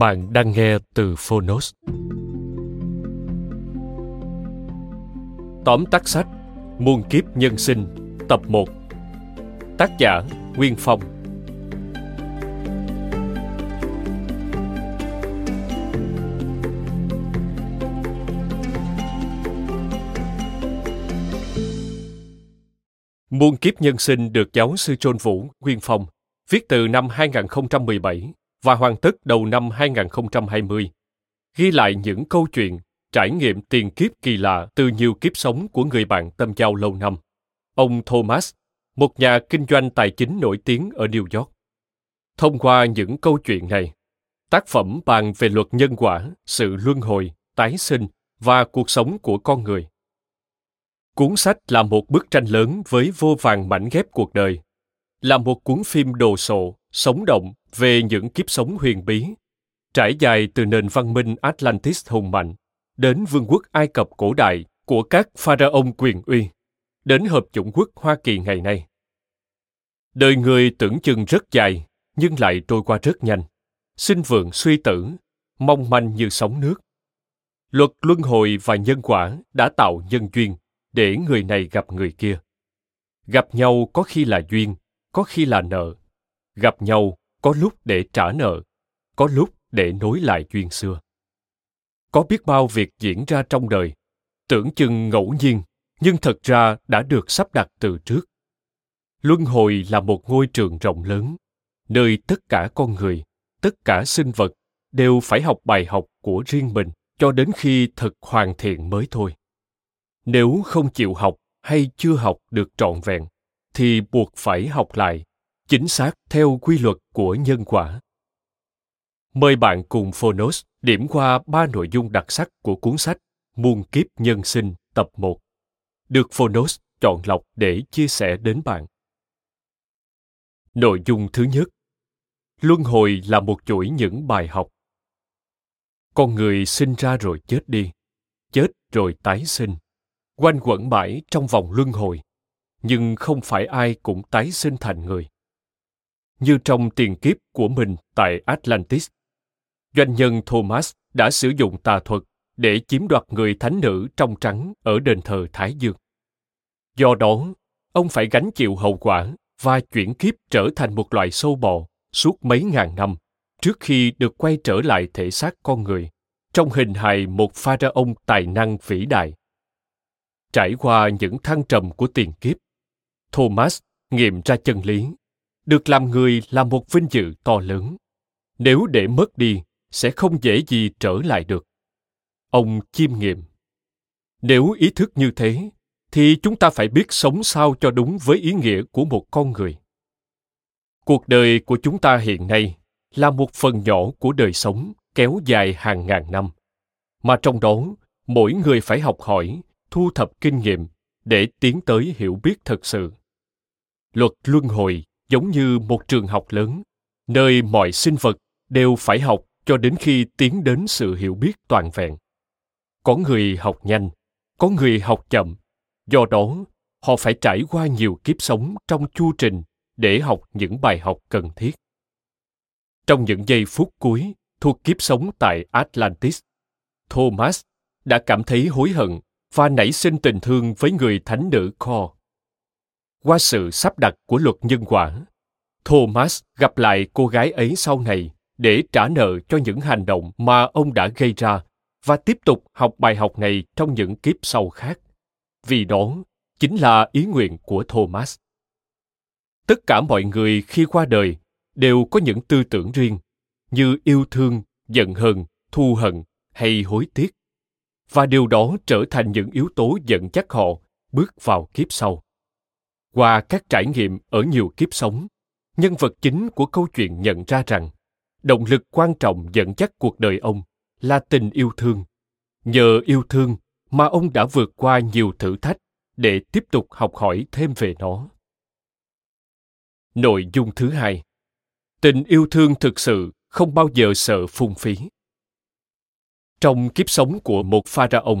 Bạn đang nghe từ Phonos. Tóm tắt sách, Muôn kiếp nhân sinh, Tập 1 Tác giả, Nguyên Phong. Muôn kiếp nhân sinh được giáo sư John Vũ, Nguyên Phong, viết từ năm 2017 và hoàn tất đầu năm 2020, ghi lại những câu chuyện, trải nghiệm tiền kiếp kỳ lạ từ nhiều kiếp sống của người bạn tâm giao lâu năm. Ông Thomas, một nhà kinh doanh tài chính nổi tiếng ở New York. Thông qua những câu chuyện này, tác phẩm bàn về luật nhân quả, sự luân hồi, tái sinh và cuộc sống của con người. Cuốn sách là một bức tranh lớn với vô vàng mảnh ghép cuộc đời, là một cuốn phim đồ sộ, sống động về những kiếp sống huyền bí, trải dài từ nền văn minh Atlantis hùng mạnh đến vương quốc Ai Cập cổ đại của các pharaoh quyền uy, đến hợp chủng quốc Hoa Kỳ ngày nay. Đời người tưởng chừng rất dài, nhưng lại trôi qua rất nhanh. Sinh vượng suy tử, mong manh như sóng nước. Luật luân hồi và nhân quả đã tạo nhân duyên để người này gặp người kia. Gặp nhau có khi là duyên, có khi là nợ. Gặp nhau có lúc để trả nợ, có lúc để nối lại duyên xưa. Có biết bao việc diễn ra trong đời, tưởng chừng ngẫu nhiên, nhưng thật ra đã được sắp đặt từ trước. Luân hồi là một ngôi trường rộng lớn, nơi tất cả con người, tất cả sinh vật đều phải học bài học của riêng mình cho đến khi thật hoàn thiện mới thôi. Nếu không chịu học hay chưa học được trọn vẹn, thì buộc phải học lại chính xác theo quy luật của nhân quả. Mời bạn cùng Phonos điểm qua ba nội dung đặc sắc của cuốn sách Muôn kiếp nhân sinh tập 1, được Phonos chọn lọc để chia sẻ đến bạn. Nội dung thứ nhất Luân hồi là một chuỗi những bài học. Con người sinh ra rồi chết đi, chết rồi tái sinh, quanh quẩn mãi trong vòng luân hồi, nhưng không phải ai cũng tái sinh thành người như trong tiền kiếp của mình tại Atlantis. Doanh nhân Thomas đã sử dụng tà thuật để chiếm đoạt người thánh nữ trong trắng ở đền thờ Thái Dương. Do đó, ông phải gánh chịu hậu quả và chuyển kiếp trở thành một loài sâu bò suốt mấy ngàn năm trước khi được quay trở lại thể xác con người trong hình hài một pharaoh tài năng vĩ đại. Trải qua những thăng trầm của tiền kiếp, Thomas nghiệm ra chân lý. Được làm người là một vinh dự to lớn. Nếu để mất đi, sẽ không dễ gì trở lại được. Ông chiêm nghiệm. Nếu ý thức như thế, thì chúng ta phải biết sống sao cho đúng với ý nghĩa của một con người. Cuộc đời của chúng ta hiện nay là một phần nhỏ của đời sống kéo dài hàng ngàn năm. Mà trong đó, mỗi người phải học hỏi, thu thập kinh nghiệm để tiến tới hiểu biết thật sự luật luân hồi giống như một trường học lớn, nơi mọi sinh vật đều phải học cho đến khi tiến đến sự hiểu biết toàn vẹn có người học nhanh, có người học chậm, do đó họ phải trải qua nhiều kiếp sống trong chu trình để học những bài học cần thiết trong những giây phút cuối thuộc kiếp sống tại atlantis, thomas đã cảm thấy hối hận và nảy sinh tình thương với người thánh nữ Cor. Qua sự sắp đặt của luật nhân quả, Thomas gặp lại cô gái ấy sau này để trả nợ cho những hành động mà ông đã gây ra và tiếp tục học bài học này trong những kiếp sau khác. Vì đó chính là ý nguyện của Thomas. Tất cả mọi người khi qua đời đều có những tư tưởng riêng như yêu thương, giận hờn, thù hận hay hối tiếc. Và điều đó trở thành những yếu tố dẫn dắt họ bước vào kiếp sau. Qua các trải nghiệm ở nhiều kiếp sống, nhân vật chính của câu chuyện nhận ra rằng động lực quan trọng dẫn dắt cuộc đời ông là tình yêu thương. Nhờ yêu thương mà ông đã vượt qua nhiều thử thách để tiếp tục học hỏi thêm về nó. Nội dung thứ hai Tình yêu thương thực sự không bao giờ sợ phung phí. Trong kiếp sống của một pharaoh,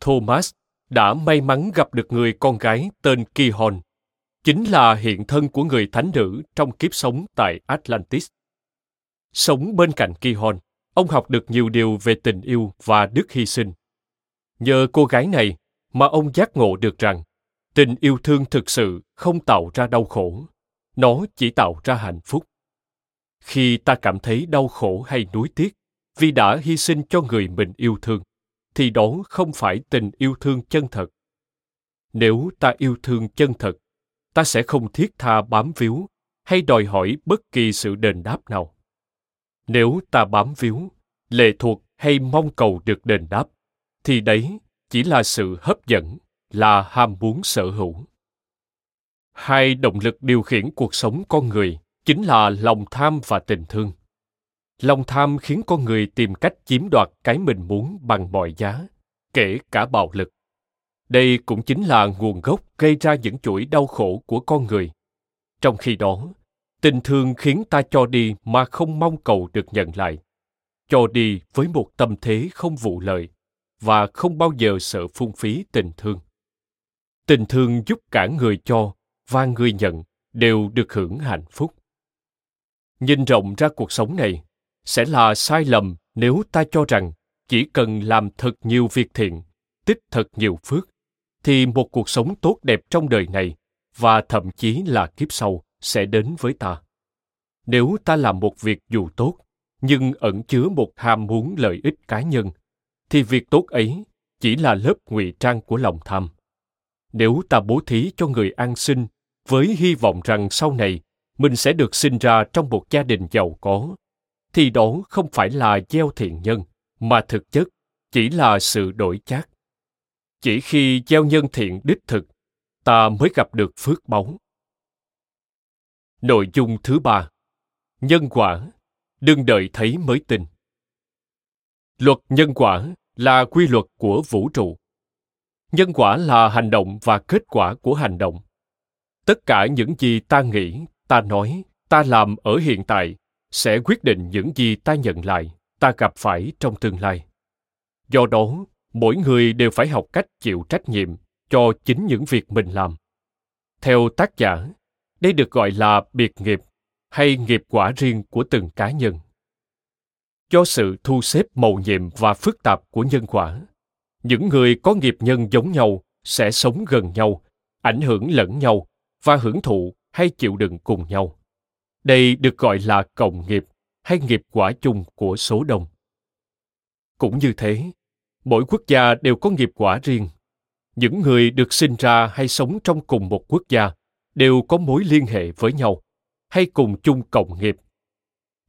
Thomas đã may mắn gặp được người con gái tên Kihon, chính là hiện thân của người thánh nữ trong kiếp sống tại Atlantis. Sống bên cạnh Kihon, ông học được nhiều điều về tình yêu và đức hy sinh. Nhờ cô gái này mà ông giác ngộ được rằng tình yêu thương thực sự không tạo ra đau khổ, nó chỉ tạo ra hạnh phúc. Khi ta cảm thấy đau khổ hay nuối tiếc vì đã hy sinh cho người mình yêu thương, thì đó không phải tình yêu thương chân thật. Nếu ta yêu thương chân thật, ta sẽ không thiết tha bám víu hay đòi hỏi bất kỳ sự đền đáp nào. Nếu ta bám víu, lệ thuộc hay mong cầu được đền đáp, thì đấy chỉ là sự hấp dẫn, là ham muốn sở hữu. Hai động lực điều khiển cuộc sống con người chính là lòng tham và tình thương. Lòng tham khiến con người tìm cách chiếm đoạt cái mình muốn bằng mọi giá, kể cả bạo lực. Đây cũng chính là nguồn gốc gây ra những chuỗi đau khổ của con người. Trong khi đó, tình thương khiến ta cho đi mà không mong cầu được nhận lại. Cho đi với một tâm thế không vụ lợi và không bao giờ sợ phung phí tình thương. Tình thương giúp cả người cho và người nhận đều được hưởng hạnh phúc. Nhìn rộng ra cuộc sống này, sẽ là sai lầm nếu ta cho rằng chỉ cần làm thật nhiều việc thiện, tích thật nhiều phước, thì một cuộc sống tốt đẹp trong đời này và thậm chí là kiếp sau sẽ đến với ta. Nếu ta làm một việc dù tốt, nhưng ẩn chứa một ham muốn lợi ích cá nhân, thì việc tốt ấy chỉ là lớp ngụy trang của lòng tham. Nếu ta bố thí cho người an sinh với hy vọng rằng sau này mình sẽ được sinh ra trong một gia đình giàu có, thì đó không phải là gieo thiện nhân, mà thực chất chỉ là sự đổi chác. Chỉ khi gieo nhân thiện đích thực, ta mới gặp được phước báu. Nội dung thứ ba Nhân quả Đừng đợi thấy mới tin Luật nhân quả là quy luật của vũ trụ. Nhân quả là hành động và kết quả của hành động. Tất cả những gì ta nghĩ, ta nói, ta làm ở hiện tại sẽ quyết định những gì ta nhận lại, ta gặp phải trong tương lai. Do đó, mỗi người đều phải học cách chịu trách nhiệm cho chính những việc mình làm. Theo tác giả, đây được gọi là biệt nghiệp hay nghiệp quả riêng của từng cá nhân. Do sự thu xếp mầu nhiệm và phức tạp của nhân quả, những người có nghiệp nhân giống nhau sẽ sống gần nhau, ảnh hưởng lẫn nhau và hưởng thụ hay chịu đựng cùng nhau. Đây được gọi là cộng nghiệp hay nghiệp quả chung của số đông. Cũng như thế, mỗi quốc gia đều có nghiệp quả riêng. Những người được sinh ra hay sống trong cùng một quốc gia đều có mối liên hệ với nhau hay cùng chung cộng nghiệp.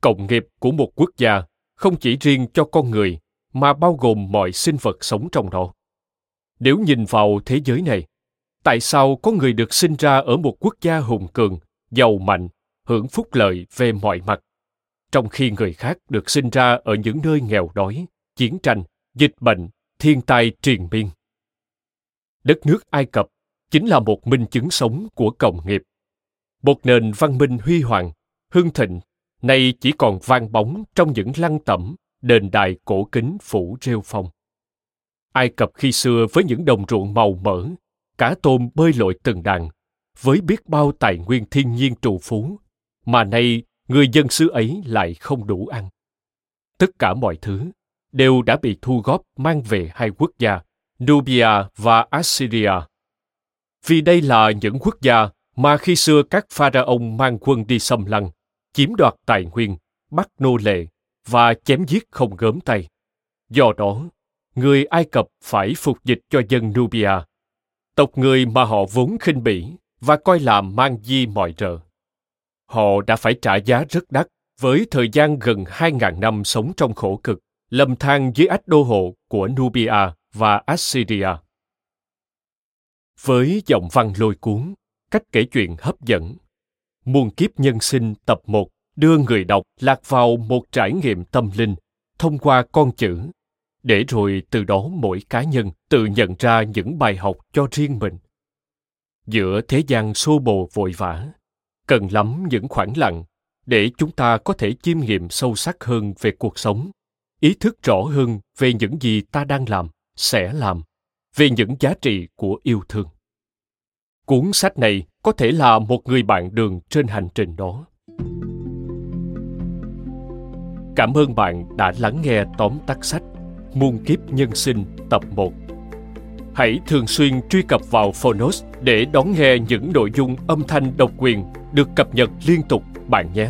Cộng nghiệp của một quốc gia không chỉ riêng cho con người mà bao gồm mọi sinh vật sống trong đó. Nếu nhìn vào thế giới này, tại sao có người được sinh ra ở một quốc gia hùng cường, giàu mạnh, hưởng phúc lợi về mọi mặt, trong khi người khác được sinh ra ở những nơi nghèo đói, chiến tranh, dịch bệnh, thiên tai triền miên. Đất nước Ai Cập chính là một minh chứng sống của cộng nghiệp. Một nền văn minh huy hoàng, hưng thịnh, nay chỉ còn vang bóng trong những lăng tẩm, đền đài cổ kính phủ rêu phong. Ai Cập khi xưa với những đồng ruộng màu mỡ, cá tôm bơi lội từng đàn, với biết bao tài nguyên thiên nhiên trù phú, mà nay người dân xứ ấy lại không đủ ăn. Tất cả mọi thứ, đều đã bị thu góp mang về hai quốc gia, Nubia và Assyria. Vì đây là những quốc gia mà khi xưa các pharaoh mang quân đi xâm lăng, chiếm đoạt tài nguyên, bắt nô lệ và chém giết không gớm tay. Do đó, người Ai Cập phải phục dịch cho dân Nubia, tộc người mà họ vốn khinh bỉ và coi là mang di mọi rợ. Họ đã phải trả giá rất đắt với thời gian gần 2.000 năm sống trong khổ cực, lầm than dưới ách đô hộ của Nubia và Assyria. Với giọng văn lôi cuốn, cách kể chuyện hấp dẫn, Muôn kiếp nhân sinh tập 1 đưa người đọc lạc vào một trải nghiệm tâm linh thông qua con chữ, để rồi từ đó mỗi cá nhân tự nhận ra những bài học cho riêng mình. Giữa thế gian xô bồ vội vã, cần lắm những khoảng lặng để chúng ta có thể chiêm nghiệm sâu sắc hơn về cuộc sống ý thức rõ hơn về những gì ta đang làm, sẽ làm, về những giá trị của yêu thương. Cuốn sách này có thể là một người bạn đường trên hành trình đó. Cảm ơn bạn đã lắng nghe tóm tắt sách muôn kiếp nhân sinh tập 1 hãy thường xuyên truy cập vào phonos để đón nghe những nội dung âm thanh độc quyền được cập nhật liên tục bạn nhé.